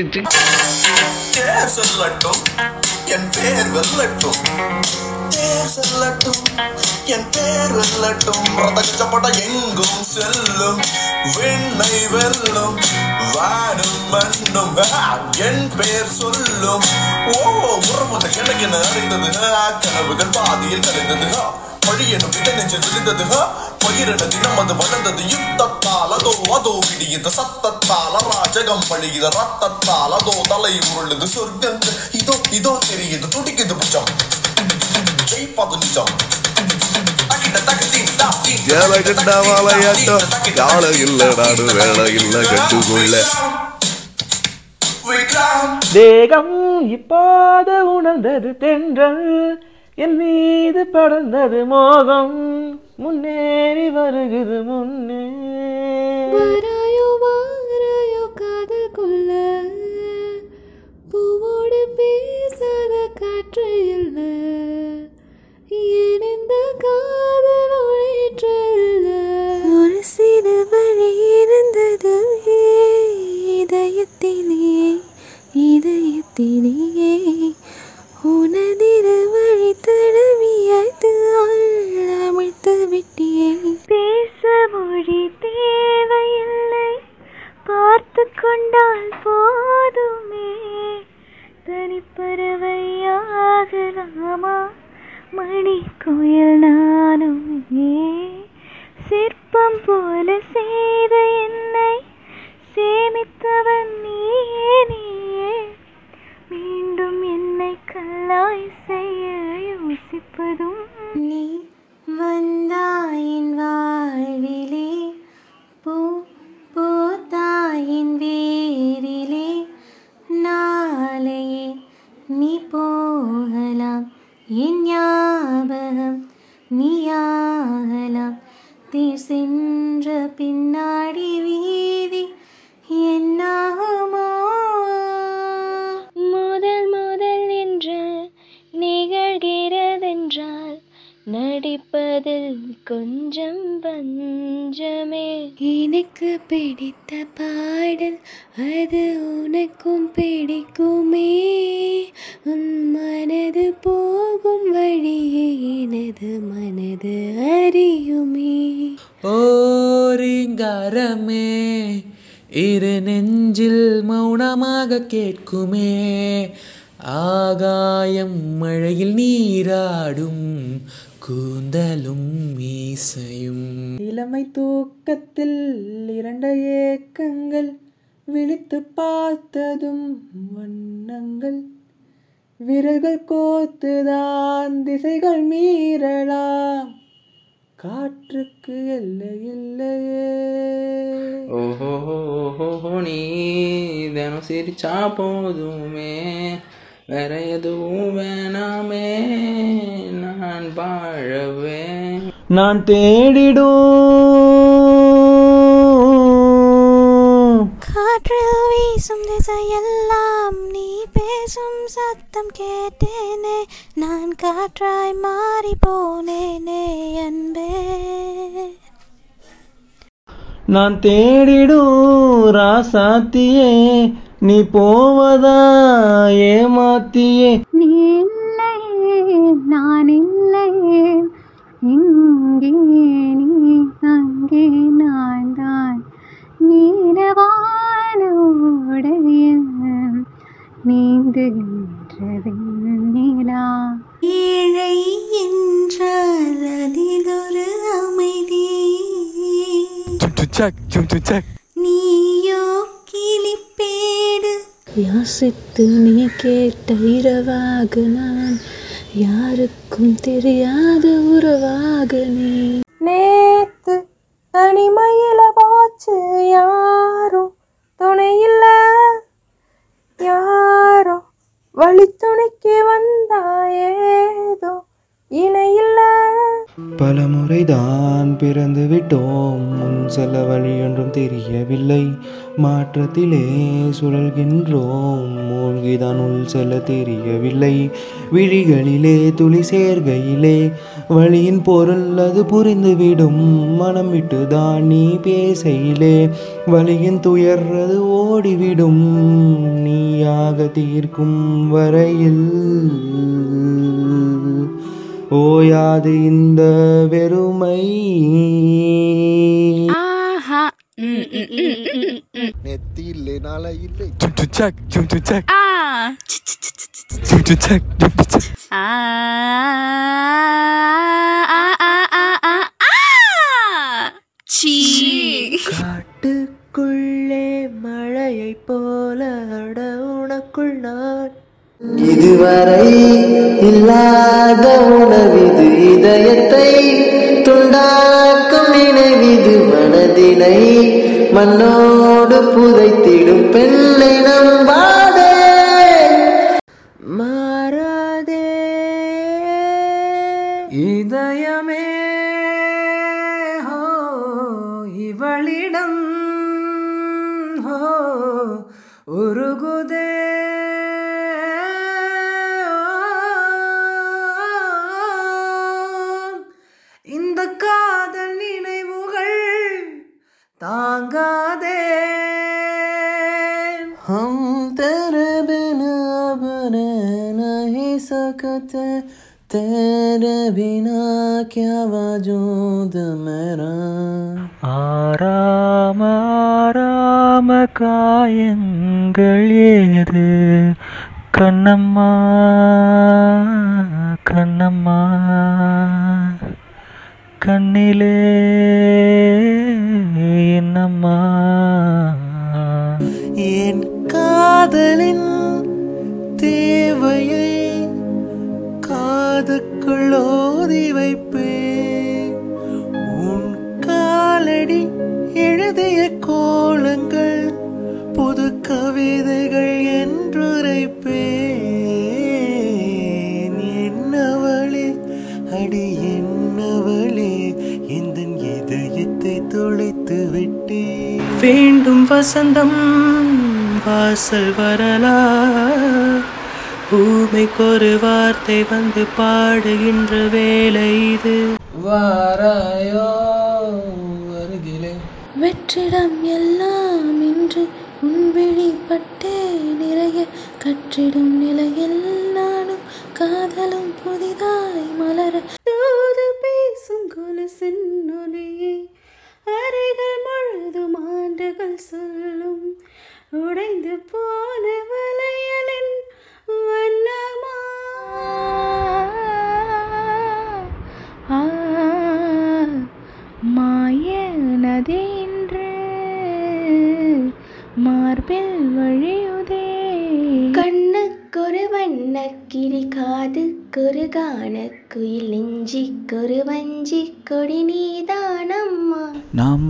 C, C. தேர் சொல்லட்டும் என் பேர் வெல்லட்டும். தேர் செல்லட்டும் என் பேர் வெல்லட்டும். ரதகச்சப்பட எங்கும் செல்லும் விண்ணை வெல்லும் வானும் மண்ணும். என் பேர் சொல்லும். ஓ உறவுகள் எனக்கு அறிந்தது? கனவுகள் பாதியில் கலைந்தது ஆ, பழி எனும் விட நெஞ்சு விழுந்தது பயிரிட தினம் அது வளர்ந்தது. யுத்தத்தால் அதோ அதோ விடியது. சத்தத்தால் ராஜகம் பழியுது. ரத்தத்தால் அதோ தலை உருளுது. சொர்க்கங்கள் இதோ இதோ தெரியுது. துடிக்குது புஜம். ஜெயிப்பது நிஜம். தக்கிட்ட தக்கத்தி தா, தீ, ஏழை கண்டா வாழையாட்டம் யாழை இல்ல நாடு வேலை இல்ல விக்ரம். தேகம் இப்போது உணர்ந்தது தென்றல். என் மீது படர்ந்தது மோகம். முன்னேறி வருகிறது முன்னே. வாராயோ வாராயோ காதல் கொள்ள. பூவோடு பேசாத காற்று கொஞ்சம் பஞ்சமே. எனக்கு பிடித்த பாடல் அது உனக்கும் பிடிக்குமே. உன் மனது போகும் வழியே எனது மனது அறியுமே. ஓரிங்காரமே இரு நெஞ்சில் மௌனமாக கேட்குமே. ஆகாயம் மழையில் நீராடும் கூந்தலும் மீசையும் இளமை தூக்கத்தில் இரண்டு ஏக்கங்கள் விழித்து பார்த்ததும் வண்ணங்கள். விரல்கள் கோத்துதான் திசைகள் மீறலாம். காற்றுக்கு எல்லை இல்லையே. ஓஹோ ஓஹோ நீ தினம் சிரிச்சா போதுமே வேற எதுவும் வேணாமே நான் வாழவே நான் தேடிடும். காற்றில் வீசும் திசையெல்லாம் நீ பேசும் சத்தம் கேட்டேனே நான் காற்றாய் மாறி போனேனே அன்பே. நான் தேடிடும் ராசாத்தியே நீ போவதா ஏமாத்தியே? நீ இல்லை நான் இல்லை இங்கே நீ அங்கே நான் தான். நீரவானோடைய நீந்துகின்ற வெண்ணிலா ஏழை என்றால் அதில் ஒரு அமைதி. நீயோ யாசித்து நீ கேட்ட இரவாக நான் யாருக்கும் தெரியாத உறவாக நீ நேத்து தனிமையில போச்சு யாரும் துணையில்ல. யாரோ வழி துணைக்கு வந்தா ஏதோ இணையில்ல. பலமுறை தான் பிறந்து விட்டோம் முன் செல்ல வழி ஒன்றும் தெரியவில்லை. மாற்றத்திலே சுழல்கின்றோம். மூழ்கிதான் உள் செல்ல தெரியவில்லை. விழிகளிலே துளி சேர்கையிலே வழியின் பொருள் அது புரிந்துவிடும். மனம் விட்டு தான் நீ பேசையிலே வழியின் துயர் அது ஓடிவிடும். நீயாக தீர்க்கும் வரையில் ஓயாது இந்த வெறுமை. ம், ம், ம், ம், ம், ம். நெத்தி இல்லை நாளை இல்லை ஆ ஆ, ஆ, ஆ, ஆ, ஆ, ஆ. சீ. காட்டுக்குள்ளே மழையை போல அட உனக்குள் நான் இதுவரை இல்லாத உணவிது இதயத்தை துண்டாக்கும் நினைவிது மனதினை மண்ணோடு புதைத்திடும் பெண்ணை நம்பாதே மாறாதே. இதயமே ஹோ இவளிடம் ஹோ உருகுதே. सकते तेरे बिना क्या वजूद मेरा ஆராம ஆராம காயங்கள் ஏது கண்ணம்மா கண்ணம்மா கண்ணிலே வசந்தம் வாசல் வரலா பூமிக்கொரு வார்த்தை வந்து பாடுகின்ற வேலை இது. வாராயோ அருகிலே வெற்றிடம் எல்லாம் இன்று உன் விழிப்பட்டே நிறைய. கற்றிடும் நிலையில் நானும் காதலும் புதிதாய் மலர. தூது பேசும் கொலுசின் ஒலியை. அறைகள் முழுதும் ஆண்டுகள் சொல்லும். உடைந்து போன வலையலின் வண்ணமா.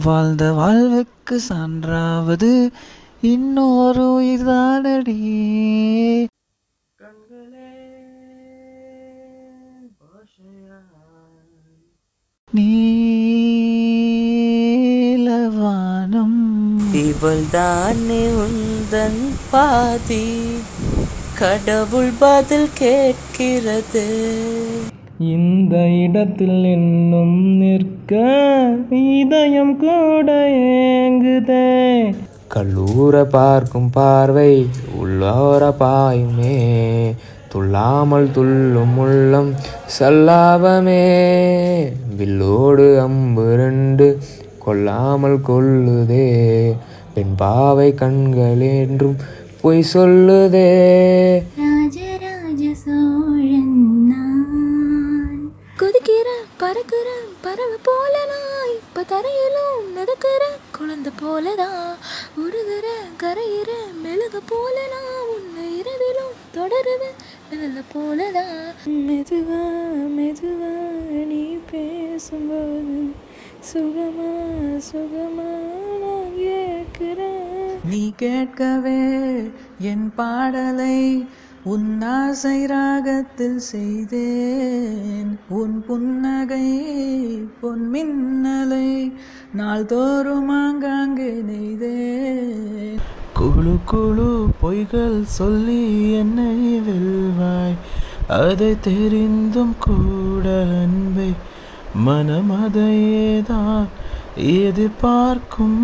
வாழ்ந்த வாழ்வுக்கு சான்றாவது இன்னொரு உயிர்தானடி நீலவானம். இவள் தானே உந்தன் பாதி. கடவுள் பதில் கேட்கிறது. இந்த இடத்தில் இன்னும் நிற்க இதயம் கூட ஏங்குதே. கல்லூர பார்க்கும் பார்வை உள்ளோர பாயுமே. துள்ளாமல் துள்ளும் உள்ளம் சல்லாபமே வில்லோடு அம்பு ரெண்டு கொல்லாமல் கொள்ளுதே பெண் பாவை கண்கள் என்றும் பொய் சொல்லுதே. பறக்கிற பறவை போல நான் இப்ப தரையிலும் மிதக்கிற குழந்தை போலதான் உருகிற கரையிற மெழுகு போல நான் உன்னை இரவிலும் தொடருவேன். நிழல போலதான் மெதுவா மெதுவா நீ பேசும்போது சுகமா சுகமா நான் கேட்கிறேன் நீ கேட்கவே என் பாடலை உன்னாசை ராகத்தில் செய்தேன். உன் புன்னகை பொன் மின்னலை நாள்தோறும் ஆங்காங்கே நெய்தேன். குழு குழு பொய்கள் சொல்லி என்னை வெல்வாய். அதை தெரிந்தும் கூட அன்பை மனம் அதையேதான் எதிர்பார்க்கும்.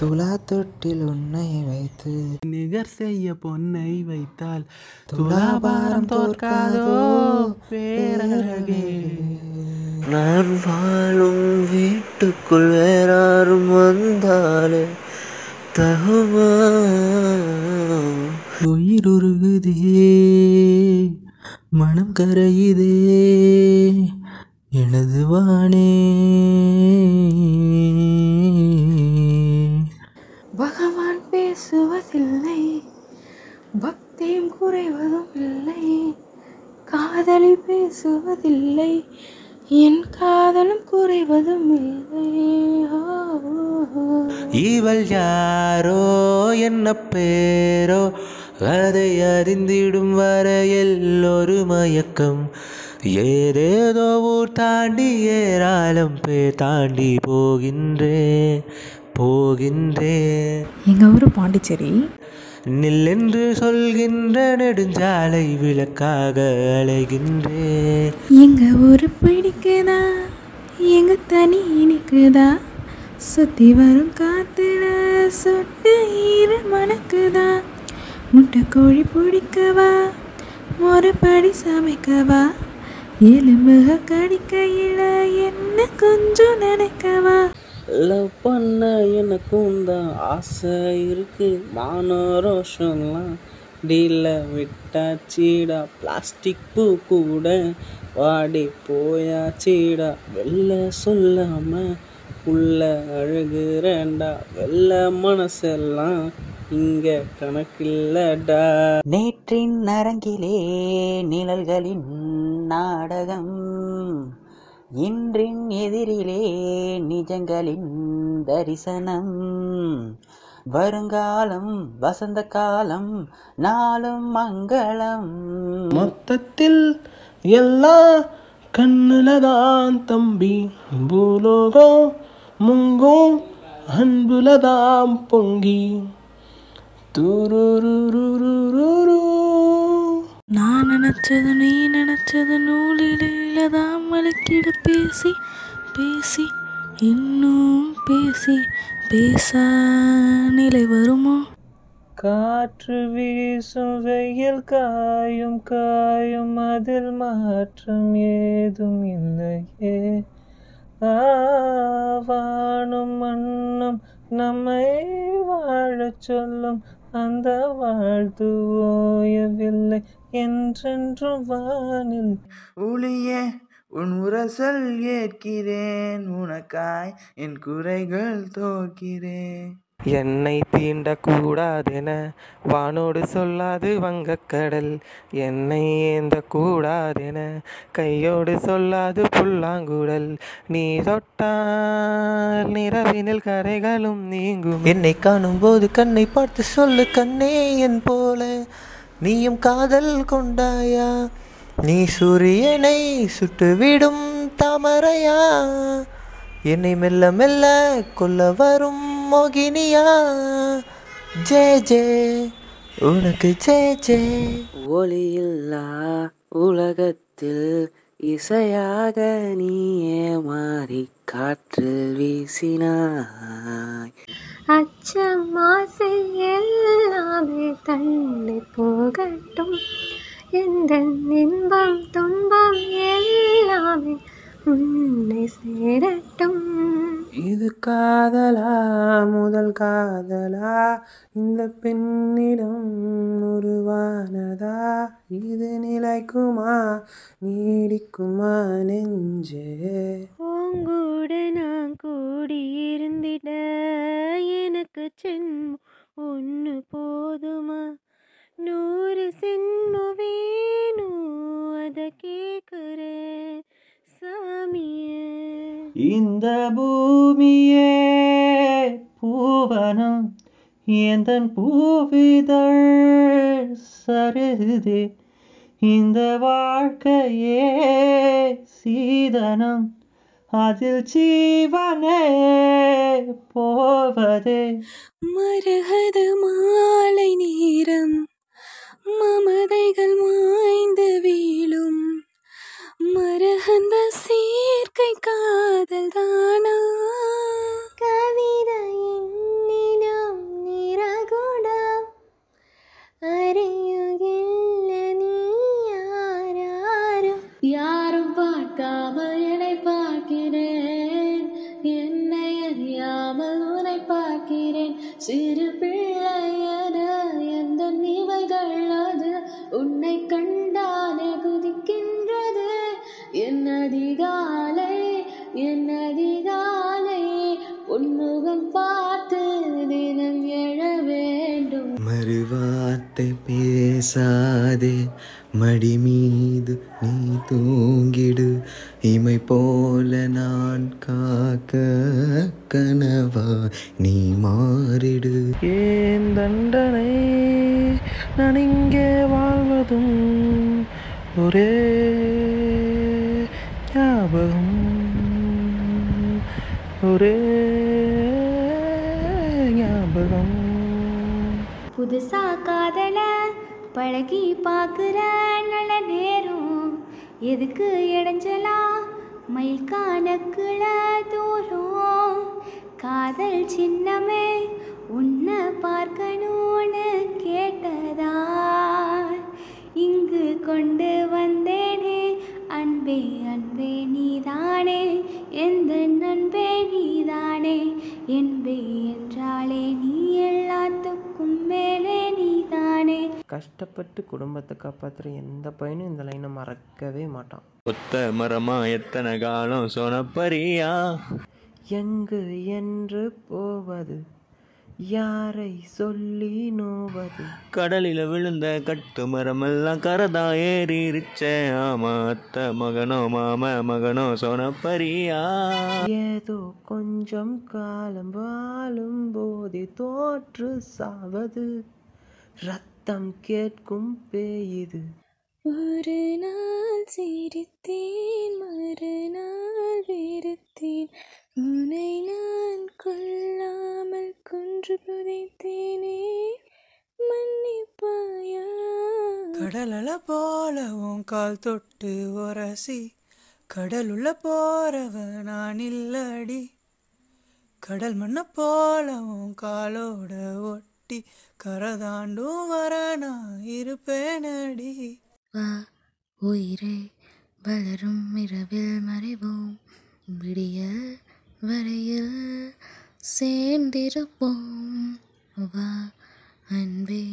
துலா தொட்டில் உன்னை வைத்து நிகர் செய்ய பொன்னை வைத்தால் துலாபாரம் தோற்காதோ பேரழகே. நான் வாழும் வீட்டுக்குள் வேறாரும் வந்தாலே தகுமா? உயிருருகுதே மனம் கரையுதே எனது வானே. பேசுவதில்லை பக்தியும் குறைவதும் இல்லை. காதலி பேசுவதில்லை. என் காதலும் குறைவதும் இல்லை. இவள் யாரோ என்ன பேரோ அதை அறிந்திடும் வரையில் ஒரு மயக்கம். ஏதேதோ ஊர் தாண்டி ஏராளம் பேர் தாண்டி போகின்றேன். போகின்றேன். எங்கள் ஊர் பாண்டிச்சேரி. நில்லென்று சொல்கின்ற நெடுஞ்சாலை விளக்காக அலைகின்றேன். எங்க ஊரு பிடிக்குதா? எங்க தனி இனிக்குதா? சுத்தி வரும் காத்துல சொட்டு ஈர மணக்குதா? முட்டை கோழி பிடிக்கவா? முறைப்படி சமைக்கவா? எலும்புக கடிக்கையில் என்ன கொஞ்சம் நினைக்கவா? லவ் பண்ண எனக்கும் தான் ஆசை இருக்கு. மான ரோஷம்லாம் டீல விட்டாச்சீடா. பிளாஸ்டிக் பூ கூட வாடி போயாச்சீடா. வெளில சொல்லாம உள்ள அழுகுறேண்டா வெள்ள மனசெல்லாம் இங்க கணக்கில்லடா. நேற்றின் அரங்கிலே நிழல்களின் நாடகம். இன்றின் எதிரிலே நிஜங்களின் தரிசனம். வருங்காலம் வசந்த காலம் நாளும் மங்களம். மொத்தத்தில் எல்லா கண்ணுலதான் தம்பி பூலோகம் முங்கும் அன்புலதாம் பொங்கி. துரு நான் நினச்சது நீ நினச்சது நூலில தான் வழக்கிட பேசி பேசி இன்னும் பேசி பேச நிலை வருமோ? காற்று வீசும் வெயில் காயும் காயும் அதில் மாற்றம் ஏதும் இல்லையே. வானும் மண்ணும் நம்மை வாழச் சொல்லும் அந்த வாழ்த்து ஓயவில்லை என்றென்றும் வானில். ஒளியே உன் உரசல் ஏற்கிறேன் உனக்காய் என் குறைகள் தோக்கிறேன். என்னை தீண்டக்கூடாதென வானோடு சொல்லாது வங்கக்கடல். என்னை ஏந்தக்கூடாதென கையோடு சொல்லாது புல்லாங்குழல். நீ தொட்டால் நிறவினில் கரைகளும் நீங்கும். என்னை காணும்போது கண்ணை பார்த்து சொல்லு கண்ணே என் போல. நீயும் காதல் கொண்டாயா? நீ சூரியனை சுட்டுவிடும் தாமரையா? என்னை மெல்ல மெல்ல கொல்ல வரும் மோகினியா? ஜே ஜே. உனக்கு ஜே ஜே. ஒளியில்லா உலகத்தில் இசையாக நீயே மாறி காற்றில் வீசினாய். அச்சம் ஆசை எல்லாமே தள்ளி போகட்டும். எந்த இன்பம் துன்பம் எல்லாமே உன்னை சேரட்டும். இது காதலா முதல் காதலா? இந்த பெண்ணிடம் உருவானதா? இது நிலைக்குமா? நீடிக்குமா நெஞ்சே? உங்கூட நான் கூடி இருந்திட எனக்கு சென்மம் ஒன்று போதுமா? நூறு சென்மம் வேணும் அதை கேட்குறேன். சாமியே. இந்த பூமியே பூவனம் எந்தன் பூவிதழ் சருகுதே. இந்த வாழ்க்கையே சீதனம் அதில் ஜீவனே போவதே. மரகத மாலை நேரம் மமதைகள் மாய்ந்து வீழும். மரகந்த சேர்க்கை காதல் தானா? கவிதை என்னிடம் நிறகுடம் அறியுகில்ல நீ யாராரும்? யாரும் பார்க்காமல் என்னை பார்க்கிறேன். என்னை அறியாமல் உன்னை பார்க்கிறேன். சிறு ஒரே ஞாபகம். ஒரே ஞாபகம். புதுசா காதல பழகி பார்க்குற நல்ல நேரம். எதுக்கு இடைஞ்சலா? மயில் கணக்குல தூரம். காதல் சின்னமே உன்னை பார்க்கணும்னு கேட்டதா? கொண்டு வந்தேனே. அன்பே அன்பே நீதானே. எந்த அன்பே நீதானே. என்பே என்றாலே நீ எல்லாத்துக்கும் மேலே நீதானே. கஷ்டப்பட்டு குடும்பத்தை காப்பாற்றுற எந்த பையனும் இந்த லைனை மறக்கவே மாட்டான். ஒத்த மரமா எத்தனை காலம் சொனப்பரியா எங்கு என்று போவது யாரை சொல்லி நோவது? கடலில விழுந்த கட்டு மரமெல்லாம் கரதா ஏறிருச்சே. ஆமா அத்த மகனோ மாம மகனோ சொனப்பரியா ஏதோ கொஞ்சம் காலம் வாழும் போதே தோற்று சாவது. ரத்தம் கேட்கும் பேயுது. ஒரு நாள் சிரித்தேன் மறுநாள் வெறுத்தேன். உன்னை நான் கொள்ளாமல் கொன்று புதைத்தேனே மன்னிப்பாயா? கடலல போல உன் கால் தொட்டு உரசி கடலுள்ள போறவ நான் இல்லடி கடல் மண்ண போல உன் காலோட ஒட்டி கரதாண்டும் வர நான் இருப்பேனடி. வா உயிரே வளரும் இரவில் மறைவோம் விடியல் வரையில் சேர்ந்திருப்போம். வா அன்பே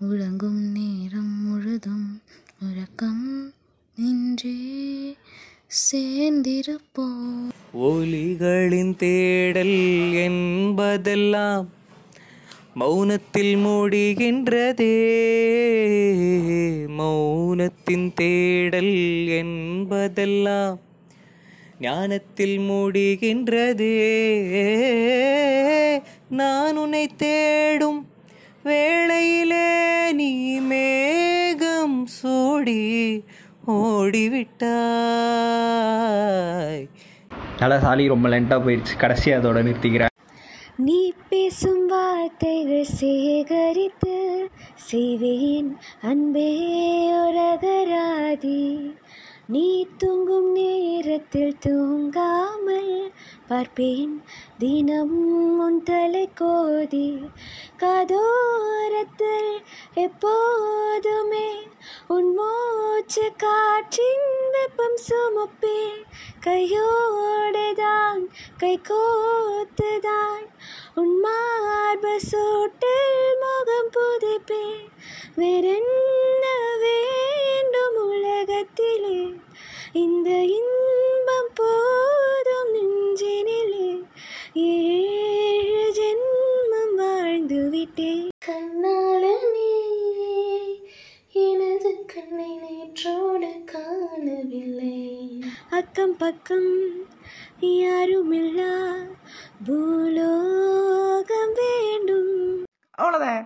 உறங்கும் நேரம் முழுதும் உறக்கம் இன்றே சேர்ந்திருப்போம். ஒலிகளின் தேடல் என்பதெல்லாம் மௌனத்தில் மூடுகின்றதே. மௌனத்தின் தேடல் என்பதெல்லாம் ஞானத்தில் மூடுகின்றதே. நான் உன்னை தேடும் வேளையிலே நீ மேகம் சூடி ஓடிவிட்டாய். நல்லா சாலி ரொம்ப லென்ட்டாக போயிடுச்சு கடைசி அதோட நிறுத்திக்கிறேன். நீ பேசும் வார்த்தைகள் சேகரித்து செய்வேன் அன்பே ஒரகராதி நீ தூங்கும் நேரத்தில் தூங்காமல் பார்ப்பேன். தினமும் உன் தலை கோதி கதோரத்தில் எப்போதுமே உன் மூச்சு காற்றின் வெப்பம் சுமப்பேன். கையோடுதான் கை கோத்துதான் உன் மார்ப சூட்டில் முகம் புதுப்பேன். வேறென்ன உலகத்திலே இந்த இன்பம் போதும் நெஞ்சினிலே ஏழு ஜென்மம் வாழ்ந்து விட்டேன் கண்ணாளனே எனது கண்ணை நேற்றோடு காணவில்லை. அக்கம் பக்கம் யாருமில்லா பூலோகம் வேண்டும். அவ்வளோதான்